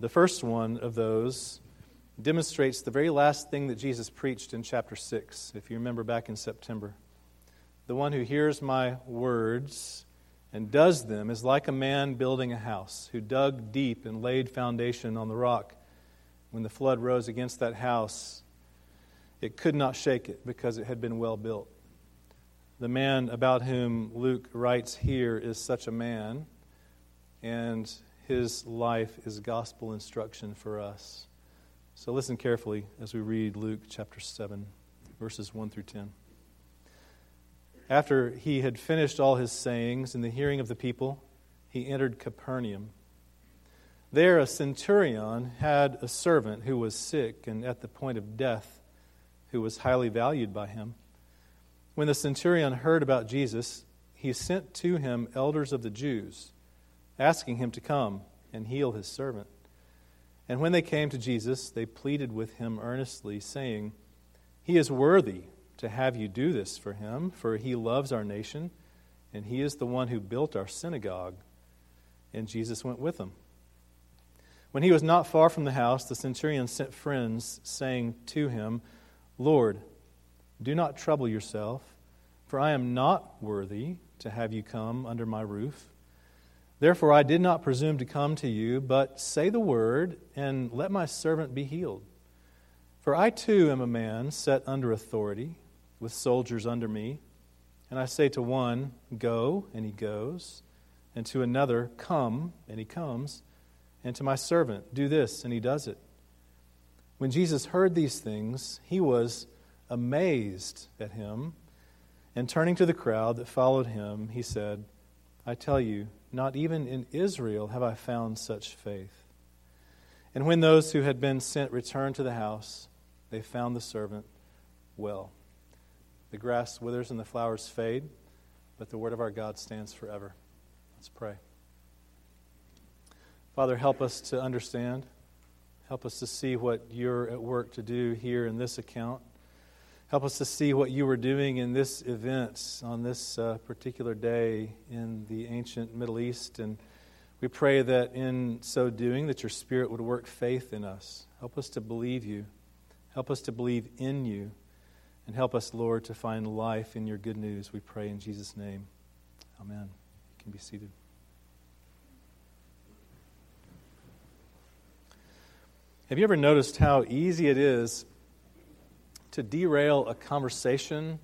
The first one of those demonstrates the very last thing that Jesus preached in chapter 6, if you remember back in September. The one who hears my words and does them is like a man building a house who dug deep and laid foundation on the rock. When the flood rose against that house, it could not shake it because it had been well built. The man about whom Luke writes here is such a man, and his life is gospel instruction for us. So listen carefully as we read Luke chapter 7, verses 1 through 10. After he had finished all his sayings in the hearing of the people, he entered Capernaum. There, a centurion had a servant who was sick and at the point of death, who was highly valued by him. When the centurion heard about Jesus, he sent to him elders of the Jews asking him to come and heal his servant. And when they came to Jesus, they pleaded with him earnestly, saying, He is worthy to have you do this for him, for he loves our nation, and he is the one who built our synagogue. And Jesus went with them. When he was not far from the house, the centurion sent friends, saying to him, Lord, do not trouble yourself, for I am not worthy to have you come under my roof. Therefore, I did not presume to come to you, but say the word, and let my servant be healed. For I too am a man set under authority, with soldiers under me. And I say to one, Go, and he goes, and to another, Come, and he comes, and to my servant, Do this, and he does it. When Jesus heard these things, he was amazed at him, and turning to the crowd that followed him, he said, I tell you, not even in Israel have I found such faith. And when those who had been sent returned to the house, they found the servant well. The grass withers and the flowers fade, but the word of our God stands forever. Let's pray. Father, help us to understand. Help us to see what you're at work to do here in this account. Help us to see what you were doing in this event on this uh, particular day in the ancient Middle East. And we pray that in so doing, that your Spirit would work faith in us. Help us to believe you. Help us to believe in you. And help us, Lord, to find life in your good news. We pray in Jesus' name. Amen. You can be seated. Have you ever noticed how easy it is to derail a conversation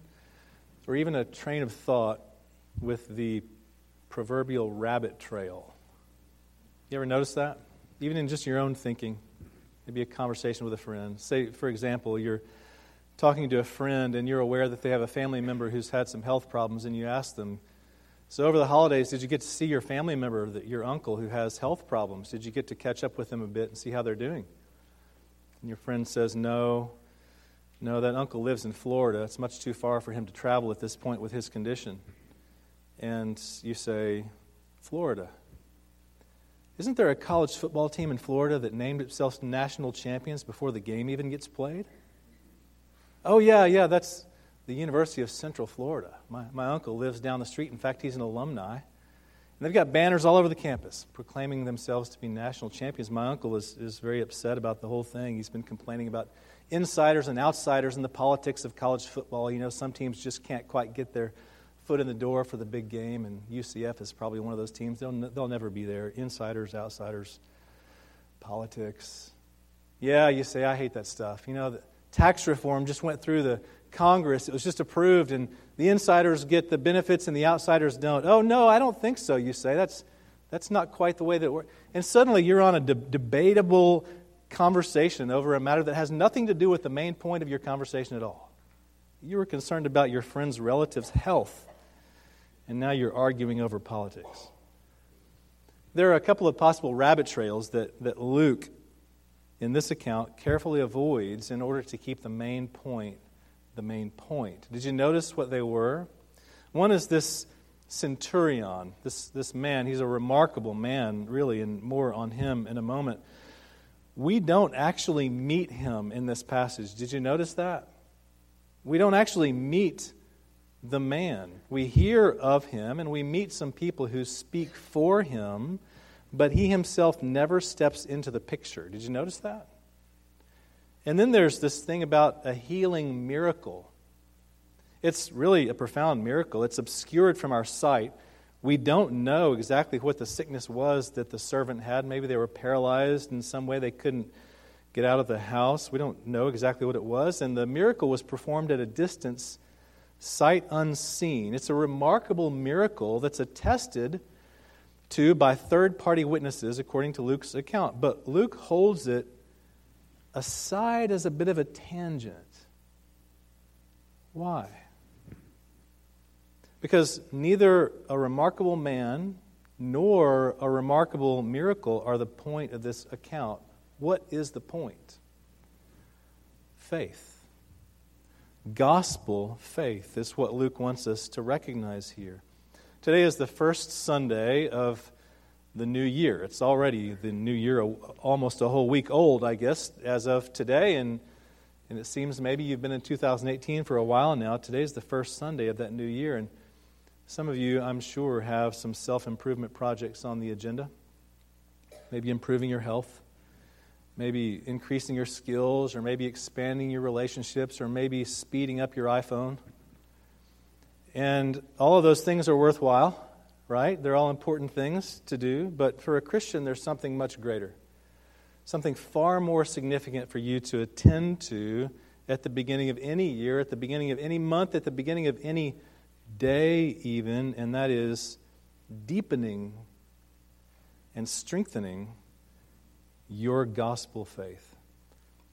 or even a train of thought with the proverbial rabbit trail. You ever notice that? Even in just your own thinking, maybe a conversation with a friend. Say, for example, you're talking to a friend and you're aware that they have a family member who's had some health problems, and you ask them, So, over the holidays, did you get to see your family member, your uncle, who has health problems? Did you get to catch up with them a bit and see how they're doing? And your friend says, No, no, that uncle lives in Florida. It's much too far for him to travel at this point with his condition. And you say, Florida. Isn't there a college football team in Florida that named itself national champions before the game even gets played? Oh, yeah, yeah, that's the University of Central Florida. My, my uncle lives down the street. In fact, he's an alumni. And they've got banners all over the campus proclaiming themselves to be national champions. My uncle is, is very upset about the whole thing. He's been complaining about insiders and outsiders in the politics of college football. You know, some teams just can't quite get their foot in the door for the big game, and UCF is probably one of those teams. They'll, they'll never be there. Insiders, outsiders, politics. Yeah, you say, I hate that stuff. You know, tax reform just went through the Congress, it was just approved, and the insiders get the benefits and the outsiders don't. Oh, no, I don't think so, you say. That's, that's not quite the way that it works. And suddenly you're on a de- debatable conversation over a matter that has nothing to do with the main point of your conversation at all. You were concerned about your friend's relative's health, and now you're arguing over politics. There are a couple of possible rabbit trails that, that Luke, in this account, carefully avoids in order to keep the main point the main point. Did you notice what they were? One is this centurion, this, this man. He's a remarkable man, really, and more on him in a moment we don't actually meet him in this passage. Did you notice that? We don't actually meet the man. We hear of him and we meet some people who speak for him, but he himself never steps into the picture. Did you notice that? And then there's this thing about a healing miracle. It's really a profound miracle. It's obscured from our sight. We don't know exactly what the sickness was that the servant had. Maybe they were paralyzed in some way, they couldn't get out of the house. We don't know exactly what it was. And the miracle was performed at a distance, sight unseen. It's a remarkable miracle that's attested to by third party witnesses, according to Luke's account. But Luke holds it aside as a bit of a tangent. Why? Because neither a remarkable man nor a remarkable miracle are the point of this account. What is the point? Faith. Gospel faith is what Luke wants us to recognize here. Today is the first Sunday of the new year. It's already the new year, almost a whole week old, I guess, as of today. And, and it seems maybe you've been in 2018 for a while now. Today's the first Sunday of that new year. And some of you, I'm sure, have some self improvement projects on the agenda. Maybe improving your health, maybe increasing your skills, or maybe expanding your relationships, or maybe speeding up your iPhone. And all of those things are worthwhile, right? They're all important things to do, but for a Christian, there's something much greater, something far more significant for you to attend to at the beginning of any year, at the beginning of any month, at the beginning of any day, even, and that is deepening and strengthening your gospel faith.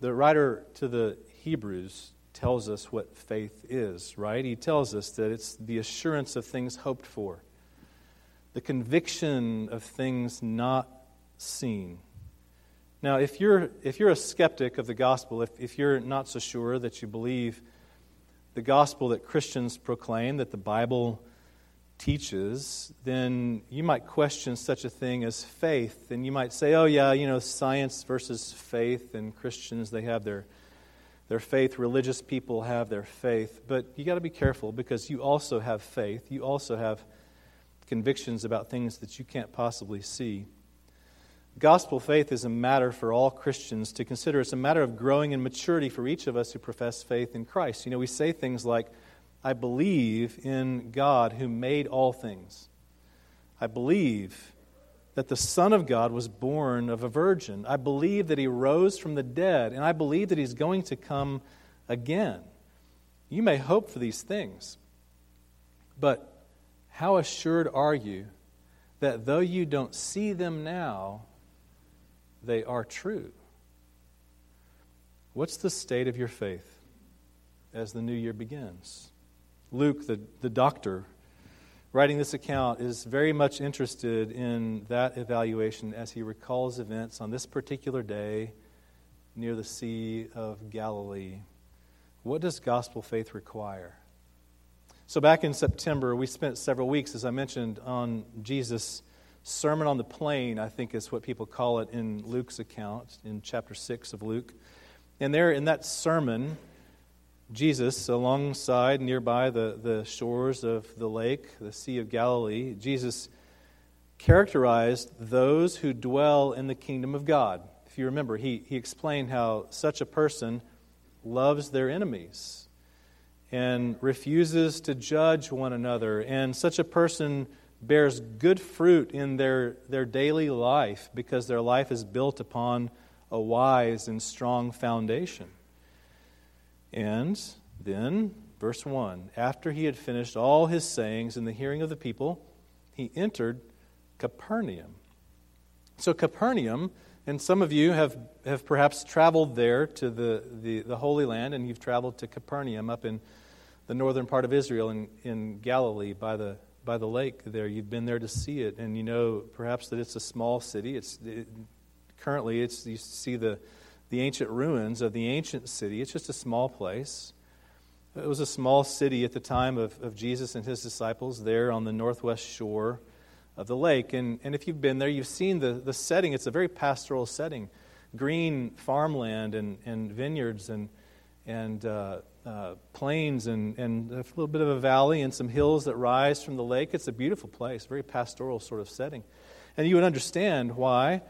The writer to the Hebrews tells us what faith is, right? He tells us that it's the assurance of things hoped for, the conviction of things not seen. Now, if you're, if you're a skeptic of the gospel, if, if you're not so sure that you believe the gospel that Christians proclaim, that the Bible teaches, then you might question such a thing as faith. And you might say, oh, yeah, you know, science versus faith, and Christians, they have their, their faith. Religious people have their faith. But you got to be careful because you also have faith. You also have convictions about things that you can't possibly see. Gospel faith is a matter for all Christians to consider. It's a matter of growing in maturity for each of us who profess faith in Christ. You know, we say things like, I believe in God who made all things. I believe that the Son of God was born of a virgin. I believe that he rose from the dead, and I believe that he's going to come again. You may hope for these things, but how assured are you that though you don't see them now, they are true. What's the state of your faith as the new year begins? Luke, the, the doctor, writing this account, is very much interested in that evaluation as he recalls events on this particular day near the Sea of Galilee. What does gospel faith require? So, back in September, we spent several weeks, as I mentioned, on Jesus' Sermon on the Plain, I think is what people call it in Luke's account, in chapter 6 of Luke. And there in that sermon, Jesus, alongside nearby the, the shores of the lake, the Sea of Galilee, Jesus characterized those who dwell in the kingdom of God. If you remember, he, he explained how such a person loves their enemies and refuses to judge one another, and such a person bears good fruit in their, their daily life because their life is built upon a wise and strong foundation. And then, verse 1 after he had finished all his sayings in the hearing of the people, he entered Capernaum. So, Capernaum, and some of you have, have perhaps traveled there to the, the, the Holy Land, and you've traveled to Capernaum up in the northern part of Israel in, in Galilee by the by the lake there. You've been there to see it, and you know perhaps that it's a small city. It's it, currently it's you see the the ancient ruins of the ancient city. It's just a small place. It was a small city at the time of, of Jesus and his disciples there on the northwest shore of the lake. And, and if you've been there, you've seen the, the setting. It's a very pastoral setting green farmland and, and vineyards and, and uh, uh, plains and, and a little bit of a valley and some hills that rise from the lake. It's a beautiful place, very pastoral sort of setting. And you would understand why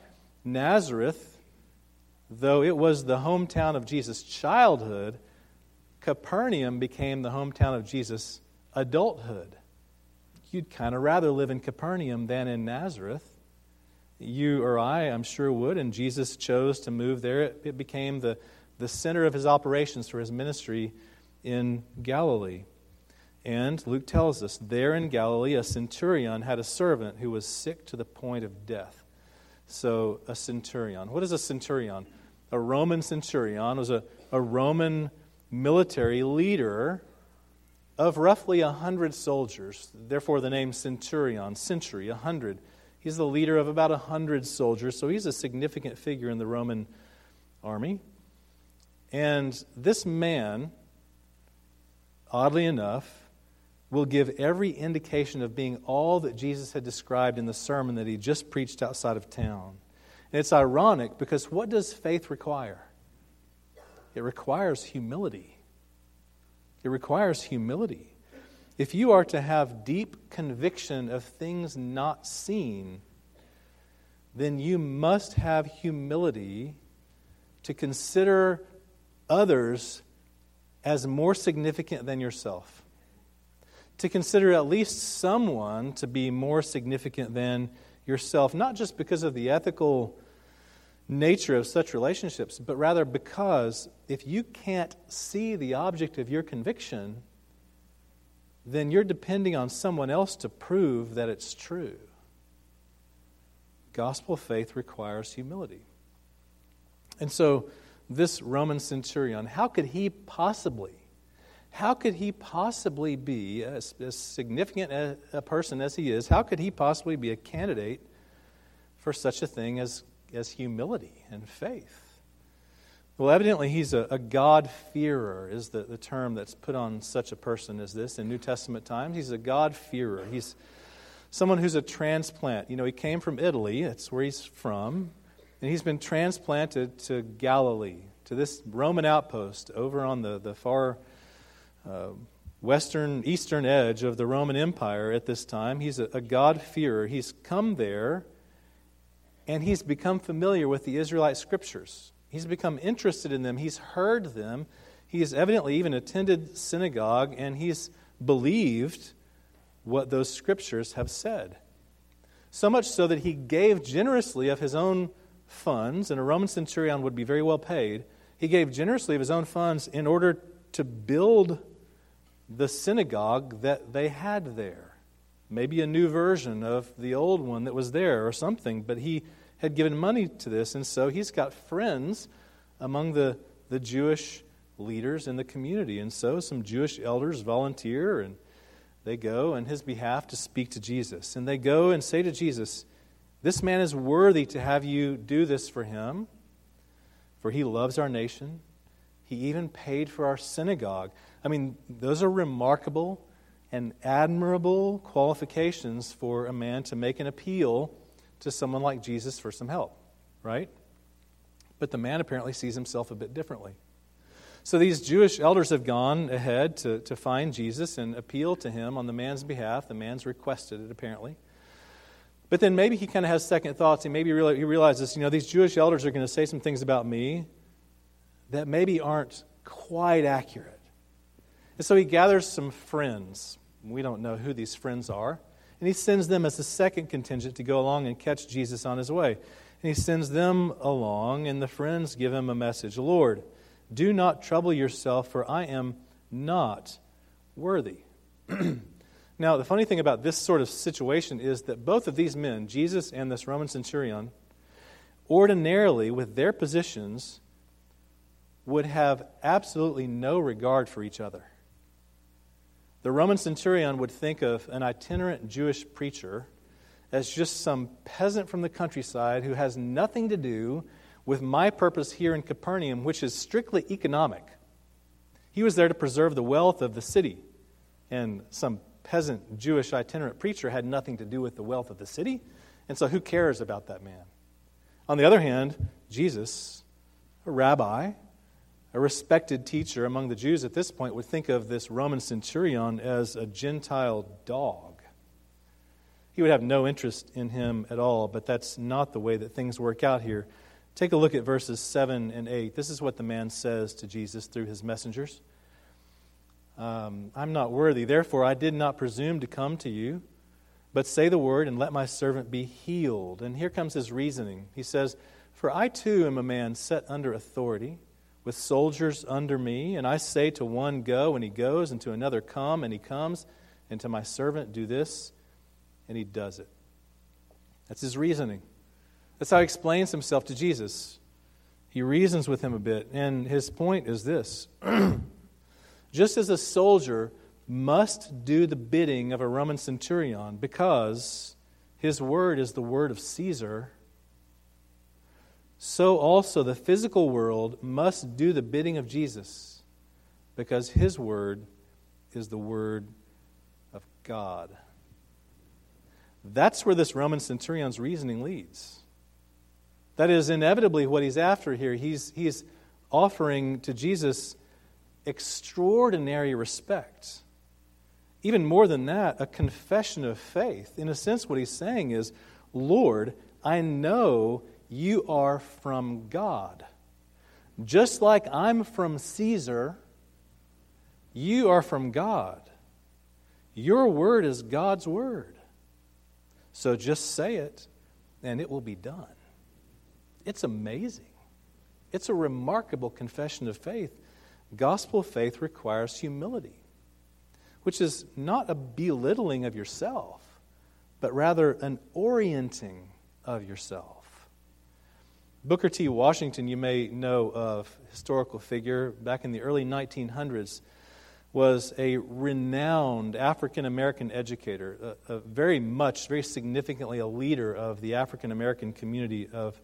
Nazareth, though it was the hometown of Jesus' childhood, Capernaum became the hometown of Jesus' adulthood. You'd kind of rather live in Capernaum than in Nazareth. You or I, I'm sure, would, and Jesus chose to move there. It, it became the, the center of his operations for his ministry in Galilee. And Luke tells us there in Galilee, a centurion had a servant who was sick to the point of death. So, a centurion. What is a centurion? A Roman centurion was a, a Roman military leader of roughly a hundred soldiers. Therefore, the name centurion, century, a hundred. He's the leader of about a hundred soldiers, so he's a significant figure in the Roman army. And this man, oddly enough, will give every indication of being all that Jesus had described in the sermon that he just preached outside of town. And it's ironic because what does faith require? It requires humility. It requires humility. If you are to have deep conviction of things not seen, then you must have humility to consider others as more significant than yourself to consider at least someone to be more significant than yourself, not just because of the ethical nature of such relationships, but rather because if you can't see the object of your conviction, then you're depending on someone else to prove that it's true. Gospel faith requires humility. And so, this Roman centurion, how could he possibly how could he possibly be, as, as significant a, a, person as he is, how could he possibly be a candidate for such a thing as, as humility and faith? Well, evidently, he's a, a God-fearer, is the, the term that's put on such a person as this in New Testament times. He's a God-fearer. He's someone who's a transplant. You know, he came from Italy, that's where he's from, and he's been transplanted to Galilee, to this Roman outpost over on the, the far uh, western, eastern edge of the Roman Empire at this time. He's a, a God-fearer. He's come there and he's become familiar with the Israelite scriptures. He's become interested in them. He's heard them. He has evidently even attended synagogue and he's believed what those scriptures have said. So much so that he gave generously of his own funds, and a Roman centurion would be very well paid. He gave generously of his own funds in order to build the synagogue that they had there. Maybe a new version of the old one that was there or something, but he had given money to this, and so he's got friends among the, the Jewish leaders in the community. And so some Jewish elders volunteer and they go in his behalf to speak to Jesus. And they go and say to Jesus, This man is worthy to have you do this for him, for he loves our nation. He even paid for our synagogue. I mean, those are remarkable and admirable qualifications for a man to make an appeal to someone like Jesus for some help, right? But the man apparently sees himself a bit differently. So these Jewish elders have gone ahead to, to find Jesus and appeal to him on the man's behalf. The man's requested it, apparently. But then maybe he kind of has second thoughts. And maybe he realizes, you know, these Jewish elders are going to say some things about me that maybe aren't quite accurate. And so he gathers some friends. We don't know who these friends are. And he sends them as the second contingent to go along and catch Jesus on his way. And he sends them along, and the friends give him a message Lord, do not trouble yourself, for I am not worthy. now, the funny thing about this sort of situation is that both of these men, Jesus and this Roman centurion, ordinarily, with their positions, would have absolutely no regard for each other. The Roman centurion would think of an itinerant Jewish preacher as just some peasant from the countryside who has nothing to do with my purpose here in Capernaum, which is strictly economic. He was there to preserve the wealth of the city, and some peasant Jewish itinerant preacher had nothing to do with the wealth of the city, and so who cares about that man? On the other hand, Jesus, a rabbi, a respected teacher among the Jews at this point would think of this Roman centurion as a Gentile dog. he would have no interest in him at all, but that's not the way that things work out here. Take a look at verses 7 and 8. This is what the man says to Jesus through his messengers um, I'm not worthy, therefore I did not presume to come to you, but say the word and let my servant be healed. And here comes his reasoning. He says, For I too am a man set under authority, with soldiers under me, and I say to one, Go, and he goes, and to another, Come, and he comes, and to my servant, Do this and he does it. That's his reasoning. That's how he explains himself to Jesus. He reasons with him a bit, and his point is this Just as a soldier must do the bidding of a Roman centurion because his word is the word of Caesar, so also the physical world must do the bidding of Jesus because his word is the word of God. That's where this Roman centurion's reasoning leads. That is inevitably what he's after here. He's, he's offering to Jesus extraordinary respect. Even more than that, a confession of faith. In a sense, what he's saying is, Lord, I know you are from God. Just like I'm from Caesar, you are from God. Your word is God's word. So just say it, and it will be done. It's amazing. It's a remarkable confession of faith. Gospel faith requires humility, which is not a belittling of yourself, but rather an orienting of yourself. Booker T. Washington, you may know of, historical figure back in the early 1900s was a renowned African American educator, a, a very much, very significantly a leader of the African American community of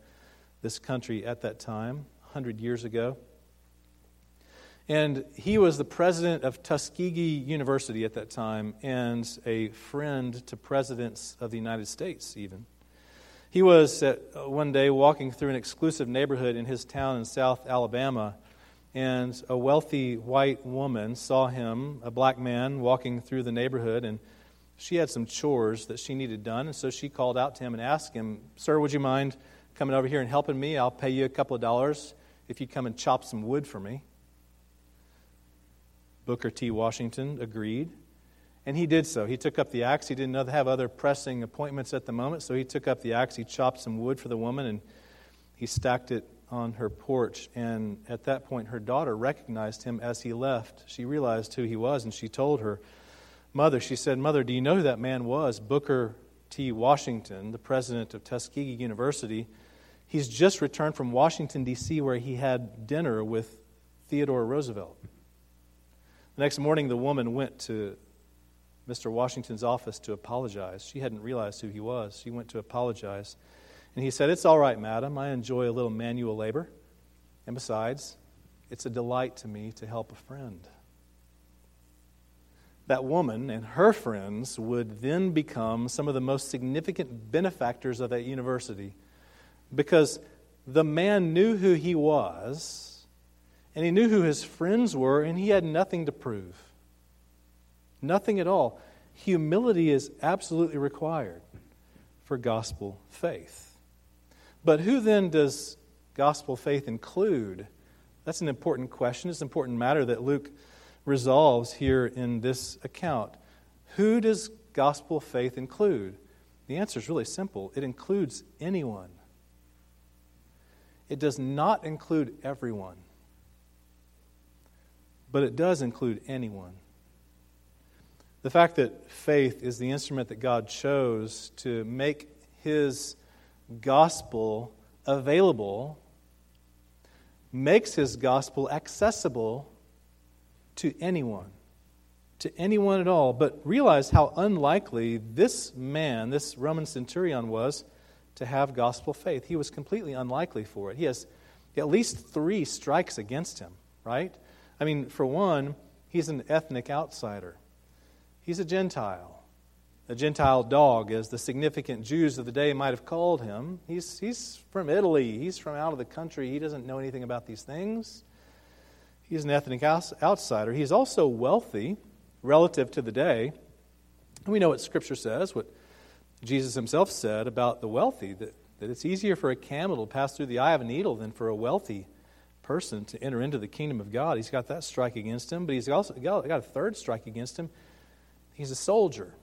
this country at that time, 100 years ago. And he was the president of Tuskegee University at that time and a friend to presidents of the United States, even. He was at, uh, one day walking through an exclusive neighborhood in his town in South Alabama and a wealthy white woman saw him, a black man, walking through the neighborhood, and she had some chores that she needed done, and so she called out to him and asked him, Sir, would you mind coming over here and helping me? I'll pay you a couple of dollars if you come and chop some wood for me. Booker T. Washington agreed, and he did so. He took up the axe. He didn't have other pressing appointments at the moment, so he took up the axe. He chopped some wood for the woman, and he stacked it on her porch. And at that point, her daughter recognized him as he left. She realized who he was, and she told her mother, she said, Mother, do you know who that man was? Booker T. Washington, the president of Tuskegee University. He's just returned from Washington, D.C., where he had dinner with Theodore Roosevelt. The next morning, the woman went to Mr. Washington's office to apologize. She hadn't realized who he was. She went to apologize. And he said, It's all right, madam. I enjoy a little manual labor. And besides, it's a delight to me to help a friend. That woman and her friends would then become some of the most significant benefactors of that university because the man knew who he was and he knew who his friends were and he had nothing to prove. Nothing at all. Humility is absolutely required for gospel faith. But who then does gospel faith include? That's an important question. It's an important matter that Luke resolves here in this account. Who does gospel faith include? The answer is really simple it includes anyone. It does not include everyone, but it does include anyone. The fact that faith is the instrument that God chose to make his gospel available makes his gospel accessible to anyone, to anyone at all. But realize how unlikely this man, this Roman centurion, was to have gospel faith. He was completely unlikely for it. He has at least three strikes against him, right? I mean, for one, he's an ethnic outsider, he's a Gentile a Gentile dog, as the significant Jews of the day might have called him. He's, he's from Italy. He's from out of the country. He doesn't know anything about these things. He's an ethnic outsider. He's also wealthy relative to the day. And we know what Scripture says, what Jesus himself said about the wealthy that, that it's easier for a camel to pass through the eye of a needle than for a wealthy person to enter into the kingdom of God. He's got that strike against him, but he's also got, a third strike against him. He's a soldier,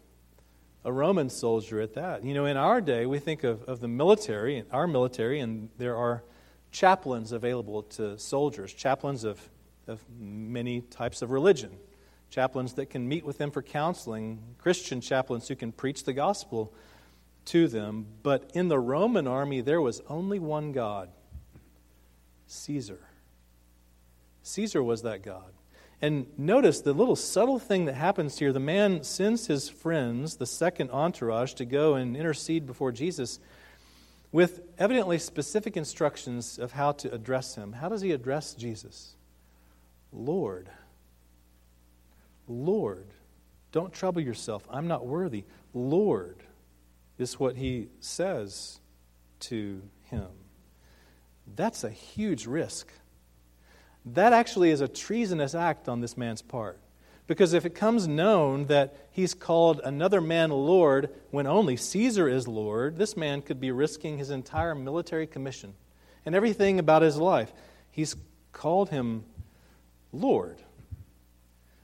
a Roman soldier at that. You know, in our day, we think of, of the military, our military, and there are chaplains available to soldiers, chaplains of, of many types of religion, chaplains that can meet with them for counseling, Christian chaplains who can preach the gospel to them. But in the Roman army, there was only one God Caesar. Caesar was that God. And notice the little subtle thing that happens here. The man sends his friends, the second entourage, to go and intercede before Jesus with evidently specific instructions of how to address him. How does he address Jesus? Lord. Lord. Don't trouble yourself. I'm not worthy. Lord is what he says to him. That's a huge risk. That actually is a treasonous act on this man's part. Because if it comes known that he's called another man Lord when only Caesar is Lord, this man could be risking his entire military commission and everything about his life. He's called him Lord.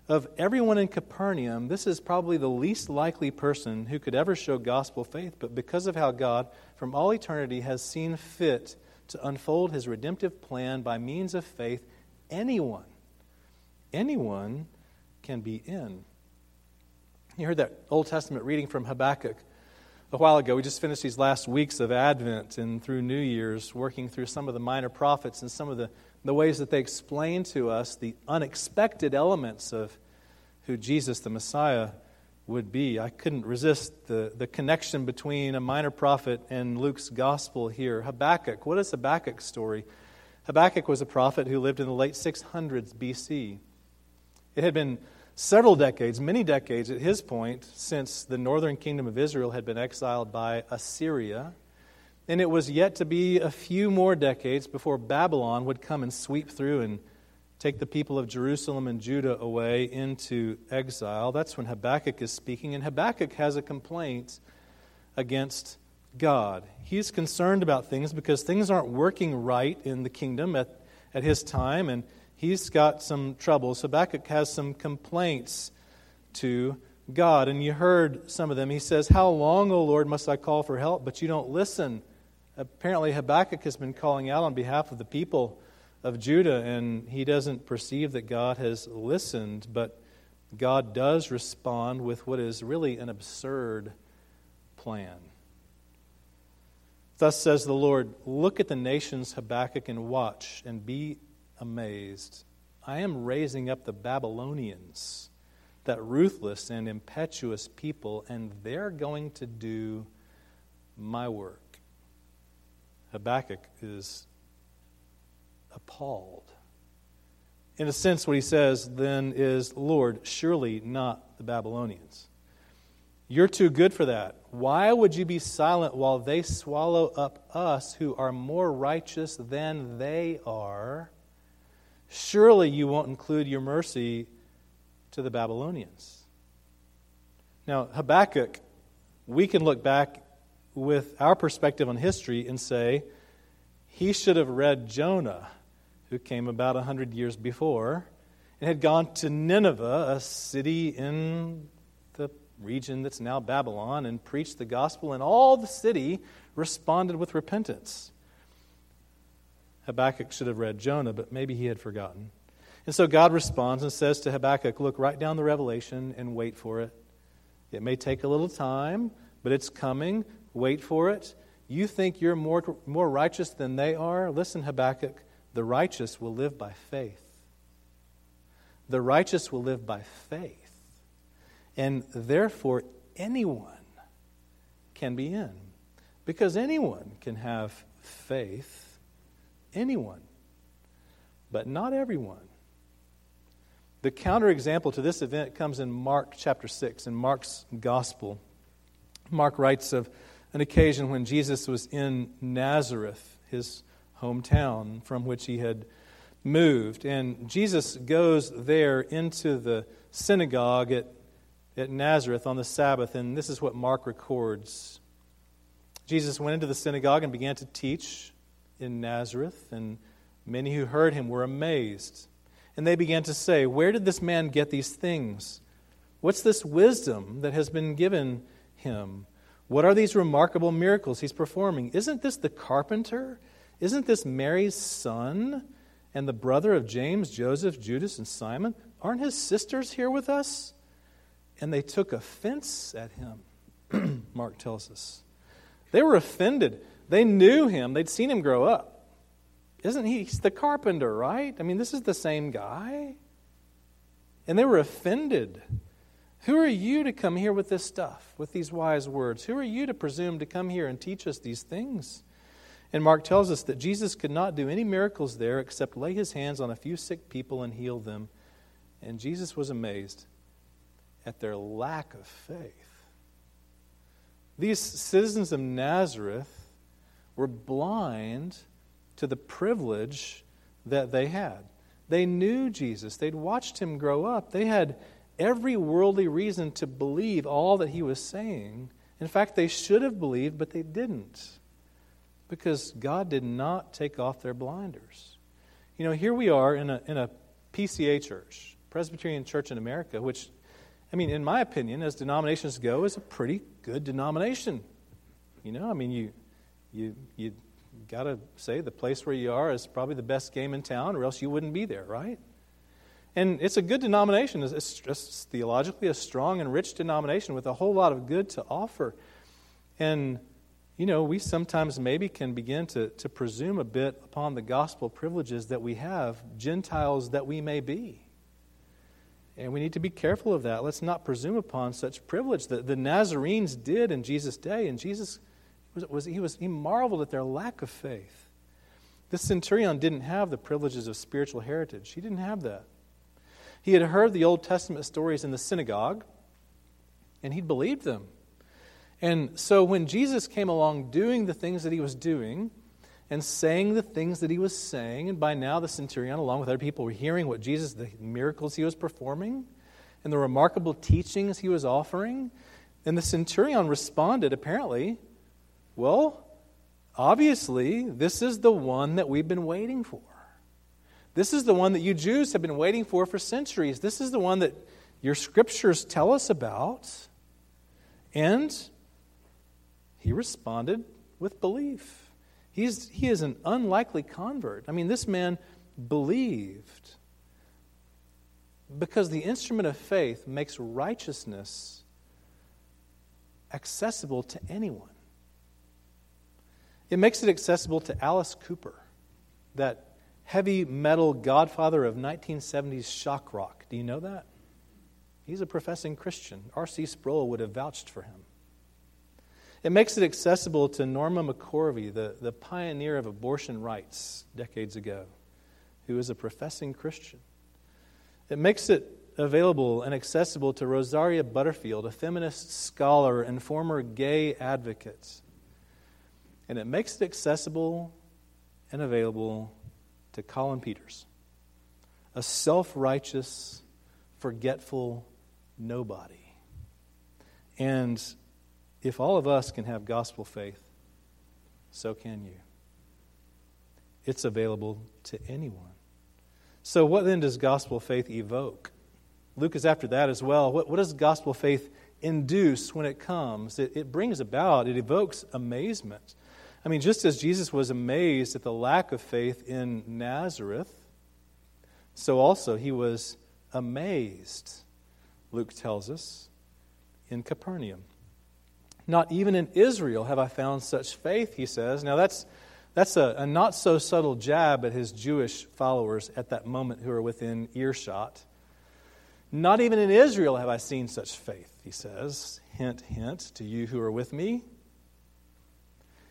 Of everyone in Capernaum, this is probably the least likely person who could ever show gospel faith, but because of how God, from all eternity, has seen fit to unfold his redemptive plan by means of faith, anyone, anyone can be in. You heard that Old Testament reading from Habakkuk a while ago. We just finished these last weeks of Advent and through New Year's, working through some of the minor prophets and some of the, the ways that they explain to us the unexpected elements of who Jesus, the Messiah, would be. I couldn't resist the, the connection between a minor prophet and Luke's gospel here. Habakkuk, what is Habakkuk's story? Habakkuk was a prophet who lived in the late 600s BC. It had been several decades, many decades at his point, since the northern kingdom of Israel had been exiled by Assyria. And it was yet to be a few more decades before Babylon would come and sweep through and take the people of Jerusalem and Judah away into exile. That's when Habakkuk is speaking. And Habakkuk has a complaint against God. He's concerned about things because things aren't working right in the kingdom at, at his time, and he's got some troubles. Habakkuk has some complaints to God, and you heard some of them. He says, How long, O Lord, must I call for help? But you don't listen. Apparently, Habakkuk has been calling out on behalf of the people of Judah, and he doesn't perceive that God has listened, but God does respond with what is really an absurd plan. Thus says the Lord Look at the nations, Habakkuk, and watch and be amazed. I am raising up the Babylonians, that ruthless and impetuous people, and they're going to do my work. Habakkuk is appalled. In a sense, what he says then is, Lord, surely not the Babylonians. You're too good for that. Why would you be silent while they swallow up us who are more righteous than they are? Surely you won't include your mercy to the Babylonians. Now, Habakkuk, we can look back with our perspective on history and say, he should have read Jonah who came about a hundred years before and had gone to Nineveh, a city in region that's now Babylon, and preached the gospel, and all the city responded with repentance. Habakkuk should have read Jonah, but maybe he had forgotten. And so God responds and says to Habakkuk, Look, write down the revelation and wait for it. It may take a little time, but it's coming. Wait for it. You think you're more, more righteous than they are? Listen, Habakkuk. The righteous will live by faith. The righteous will live by faith. And therefore, anyone can be in. Because anyone can have faith. Anyone. But not everyone. The counterexample to this event comes in Mark chapter 6, in Mark's gospel. Mark writes of an occasion when Jesus was in Nazareth, his hometown from which he had moved. And Jesus goes there into the synagogue at, at Nazareth on the Sabbath, and this is what Mark records. Jesus went into the synagogue and began to teach in Nazareth, and many who heard him were amazed. And they began to say, Where did this man get these things? What's this wisdom that has been given him? What are these remarkable miracles he's performing? Isn't this the carpenter? Isn't this Mary's son and the brother of James, Joseph, Judas, and Simon? Aren't his sisters here with us? And they took offense at him, Mark tells us. They were offended. They knew him, they'd seen him grow up. Isn't he? The carpenter, right? I mean, this is the same guy. And they were offended. Who are you to come here with this stuff, with these wise words? Who are you to presume to come here and teach us these things? And Mark tells us that Jesus could not do any miracles there except lay his hands on a few sick people and heal them. And Jesus was amazed at their lack of faith. These citizens of Nazareth were blind to the privilege that they had. They knew Jesus, they'd watched him grow up, they had every worldly reason to believe all that he was saying. In fact, they should have believed, but they didn't because God did not take off their blinders. You know, here we are in a, in a PCA church, Presbyterian Church in America, which, I mean, in my opinion, as denominations go, is a pretty good denomination. You know, I mean, you, you, you got to say the place where you are is probably the best game in town, or else you wouldn't be there, right? And it's a good denomination. It's, just theologically a strong and rich denomination with a whole lot of good to offer. And you know, we sometimes maybe can begin to, to presume a bit upon the gospel privileges that we have, Gentiles that we may be. And we need to be careful of that. Let's not presume upon such privilege that the Nazarenes did in Jesus' day. And Jesus was, was, he, was, he marveled at their lack of faith. This centurion didn't have the privileges of spiritual heritage, he didn't have that. He had heard the Old Testament stories in the synagogue, and he'd believed them. And so when Jesus came along doing the things that he was doing and saying the things that he was saying, and by now the centurion, along with other people, were hearing what Jesus, the miracles he was performing, and the remarkable teachings he was offering, and the centurion responded, apparently, well, obviously, this is the one that we've been waiting for. This is the one that you Jews have been waiting for for centuries. This is the one that your scriptures tell us about. And he responded with belief. He's, he is an unlikely convert. I mean, this man believed because the instrument of faith makes righteousness accessible to anyone. It makes it accessible to Alice Cooper, that heavy metal godfather of 1970s shock rock. Do you know that? He's a professing Christian. R.C. Sproul would have vouched for him. It makes it accessible to Norma McCorvey, the, the pioneer of abortion rights decades ago, who is a professing Christian. It makes it available and accessible to Rosaria Butterfield, a feminist scholar and former gay advocate. And it makes it accessible and available to Colin Peters, a self righteous, forgetful nobody. And if all of us can have gospel faith, so can you. It's available to anyone. So, what then does gospel faith evoke? Luke is after that as well. What, what does gospel faith induce when it comes? It, it brings about, it evokes amazement. I mean, just as Jesus was amazed at the lack of faith in Nazareth, so also he was amazed, Luke tells us, in Capernaum. Not even in Israel have I found such faith, he says. Now, that's, that's a, a not so subtle jab at his Jewish followers at that moment who are within earshot. Not even in Israel have I seen such faith, he says. Hint, hint to you who are with me.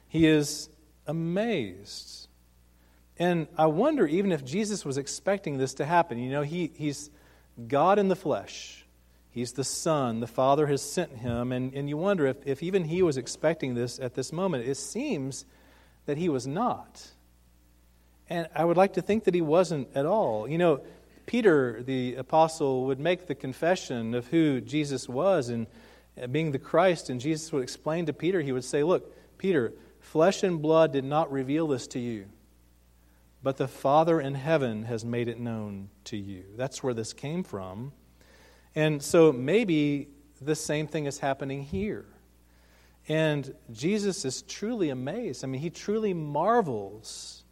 He is amazed. And I wonder even if Jesus was expecting this to happen. You know, he, he's God in the flesh. He's the Son. The Father has sent him. And, and you wonder if, if even he was expecting this at this moment. It seems that he was not. And I would like to think that he wasn't at all. You know, Peter, the apostle, would make the confession of who Jesus was and uh, being the Christ. And Jesus would explain to Peter, he would say, Look, Peter, flesh and blood did not reveal this to you, but the Father in heaven has made it known to you. That's where this came from. And so maybe the same thing is happening here. And Jesus is truly amazed. I mean, he truly marvels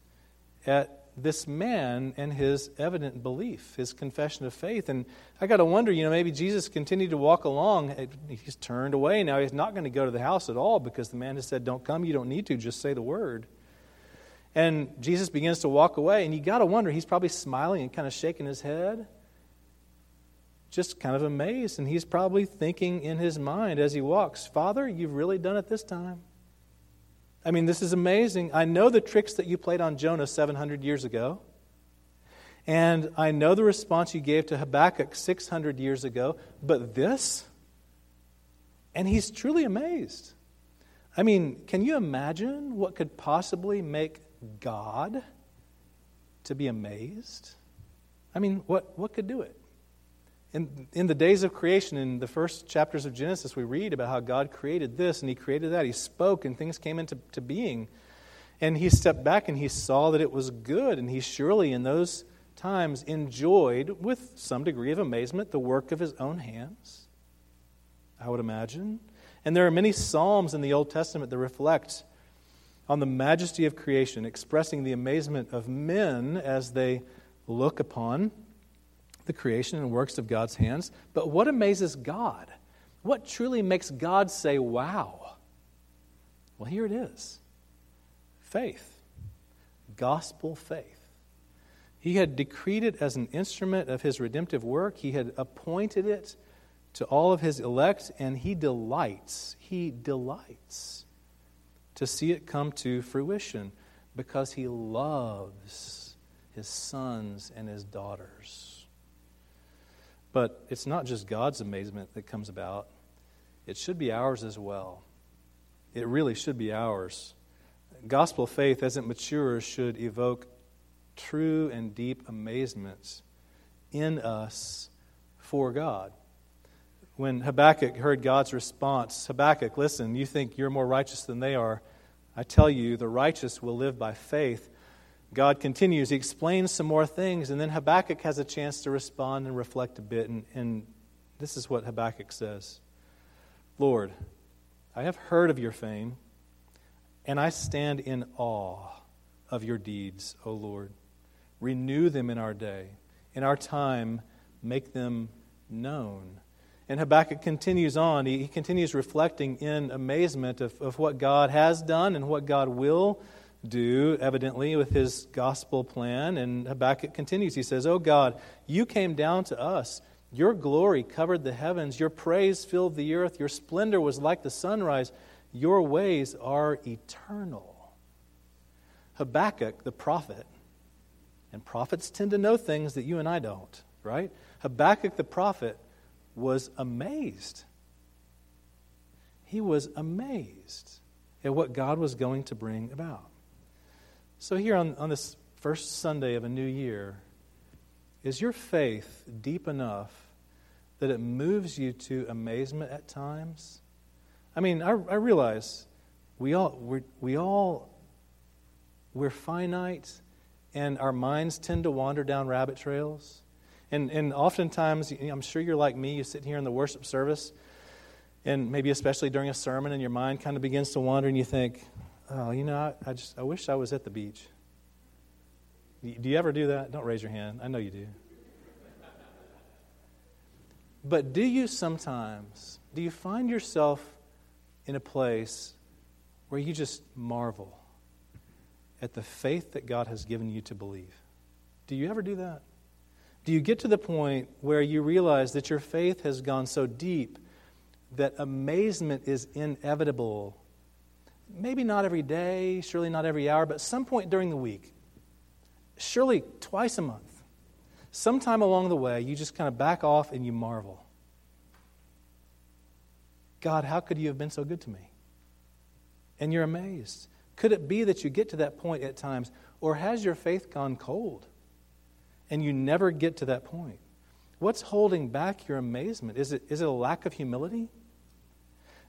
at this man and his evident belief, his confession of faith. And I got to wonder, you know, maybe Jesus continued to walk along. He's turned away now. He's not going to go to the house at all because the man has said, Don't come. You don't need to. Just say the word. And Jesus begins to walk away. And you got to wonder, he's probably smiling and kind of shaking his head, just kind of amazed. And he's probably thinking in his mind as he walks, Father, you've really done it this time. I mean, this is amazing. I know the tricks that you played on Jonah 700 years ago. And I know the response you gave to Habakkuk 600 years ago. But this? And he's truly amazed. I mean, can you imagine what could possibly make God to be amazed? I mean, what, what could do it? In, in the days of creation, in the first chapters of Genesis, we read about how God created this and He created that. He spoke and things came into to being. And He stepped back and He saw that it was good. And He surely, in those times, enjoyed, with some degree of amazement, the work of His own hands. I would imagine. And there are many Psalms in the Old Testament that reflect on the majesty of creation, expressing the amazement of men as they look upon the creation and works of God's hands. But what amazes God? What truly makes God say, wow? Well, here it is faith, gospel faith. He had decreed it as an instrument of his redemptive work, he had appointed it to all of his elect, and he delights, he delights to see it come to fruition because he loves his sons and his daughters. But it's not just God's amazement that comes about, it should be ours as well. It really should be ours. Gospel faith, as it matures, should evoke true and deep amazements in us for God. When Habakkuk heard God's response, Habakkuk, listen, you think you're more righteous than they are. I tell you, the righteous will live by faith. God continues. He explains some more things, and then Habakkuk has a chance to respond and reflect a bit. And, and this is what Habakkuk says Lord, I have heard of your fame, and I stand in awe of your deeds, O Lord. Renew them in our day. In our time, make them known. And Habakkuk continues on. He, he continues reflecting in amazement of, of what God has done and what God will do, evidently, with his gospel plan. And Habakkuk continues. He says, Oh God, you came down to us. Your glory covered the heavens. Your praise filled the earth. Your splendor was like the sunrise. Your ways are eternal. Habakkuk, the prophet, and prophets tend to know things that you and I don't, right? Habakkuk, the prophet, was amazed. He was amazed at what God was going to bring about. So, here on, on this first Sunday of a new year, is your faith deep enough that it moves you to amazement at times? I mean, I, I realize we all, we're, we all, we're finite and our minds tend to wander down rabbit trails. And, and oftentimes, I'm sure you're like me, you sit here in the worship service, and maybe especially during a sermon, and your mind kind of begins to wander, and you think, oh, you know, I, I just I wish I was at the beach. Do you ever do that? Don't raise your hand. I know you do. But do you sometimes, do you find yourself in a place where you just marvel at the faith that God has given you to believe? Do you ever do that? Do you get to the point where you realize that your faith has gone so deep that amazement is inevitable maybe not every day, surely not every hour, but some point during the week, surely twice a month, sometime along the way, you just kind of back off and you marvel. God, how could you have been so good to me? And you're amazed. Could it be that you get to that point at times, or has your faith gone cold and you never get to that point? What's holding back your amazement? Is it, is it a lack of humility?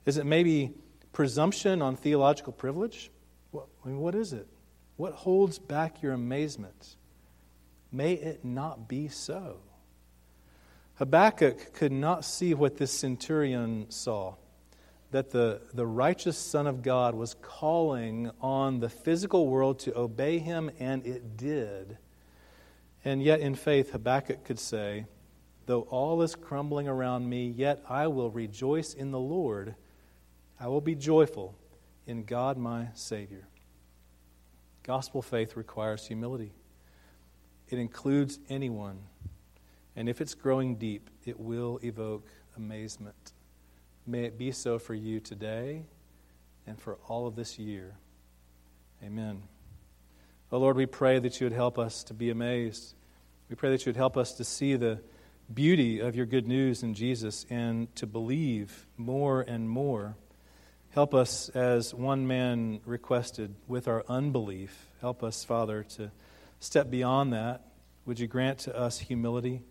Is it maybe presumption on theological privilege? What, I mean, what is it? What holds back your amazement? May it not be so. Habakkuk could not see what this centurion saw that the, the righteous Son of God was calling on the physical world to obey him, and it did. And yet, in faith, Habakkuk could say, Though all is crumbling around me, yet I will rejoice in the Lord. I will be joyful in God my Savior. Gospel faith requires humility, it includes anyone. And if it's growing deep, it will evoke amazement. May it be so for you today and for all of this year. Amen. Oh Lord, we pray that you would help us to be amazed. We pray that you would help us to see the beauty of your good news in Jesus and to believe more and more. Help us, as one man requested, with our unbelief. Help us, Father, to step beyond that. Would you grant to us humility?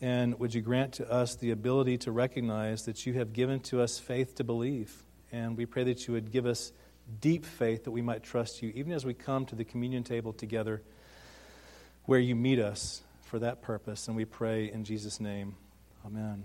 And would you grant to us the ability to recognize that you have given to us faith to believe? And we pray that you would give us deep faith that we might trust you, even as we come to the communion table together where you meet us for that purpose. And we pray in Jesus' name. Amen.